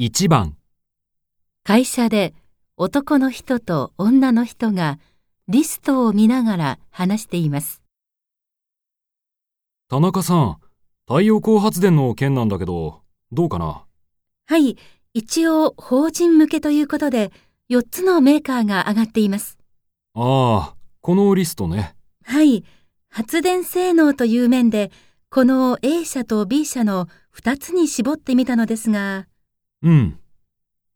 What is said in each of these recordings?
1番、会社で男の人と女の人がリストを見ながら話しています。田中さん、太陽光発電の件なんだけど、どうかな？はい、一応法人向けということで4つのメーカーが上がっています。ああ、このリストね。はい、発電性能という面でこの A 社と B 社の2つに絞ってみたのですが、うん。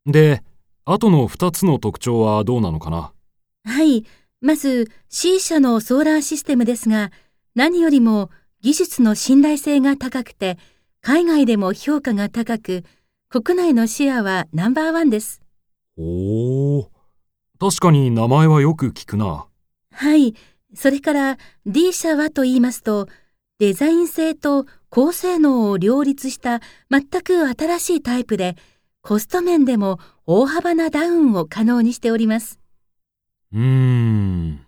で、後の2つの特徴はどうなのかな？はい、まず C 社のソーラーシステムですが、何よりも技術の信頼性が高くて、海外でも評価が高く、国内のシェアはナンバーワンです。おお、確かに名前はよく聞くな。はい、それから D 社はと言いますと、デザイン性と高性能を両立した全く新しいタイプで、コスト面でも大幅なダウンを可能にしております。うーん。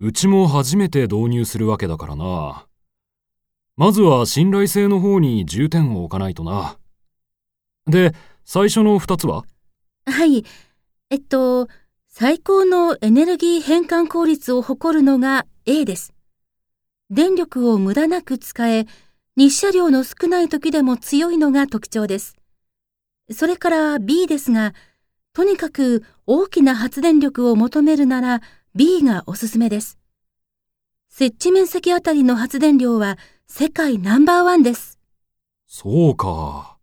うちも初めて導入するわけだからな。まずは信頼性の方に重点を置かないとな。で、最初の2つは？はい。えっと、最高のエネルギー変換効率を誇るのが A です。電力を無駄なく使え、日射量の少ない時でも強いのが特徴です。それから B ですが、とにかく大きな発電力を求めるなら B がおすすめです。設置面積あたりの発電量は世界ナンバーワンです。そうか。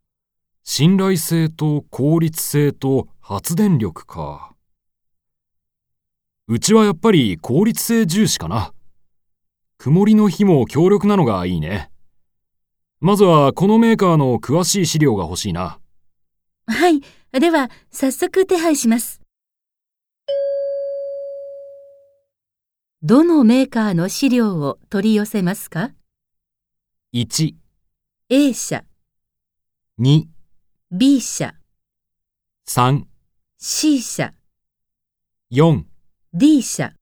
信頼性と効率性と発電力か。うちはやっぱり効率性重視かな。曇りの日も強力なのがいいね。まずはこのメーカーの詳しい資料が欲しいな。はい。では、早速手配します。どのメーカーの資料を取り寄せますか？1、?A 社、2、B 社、3、C 社、4、D 社。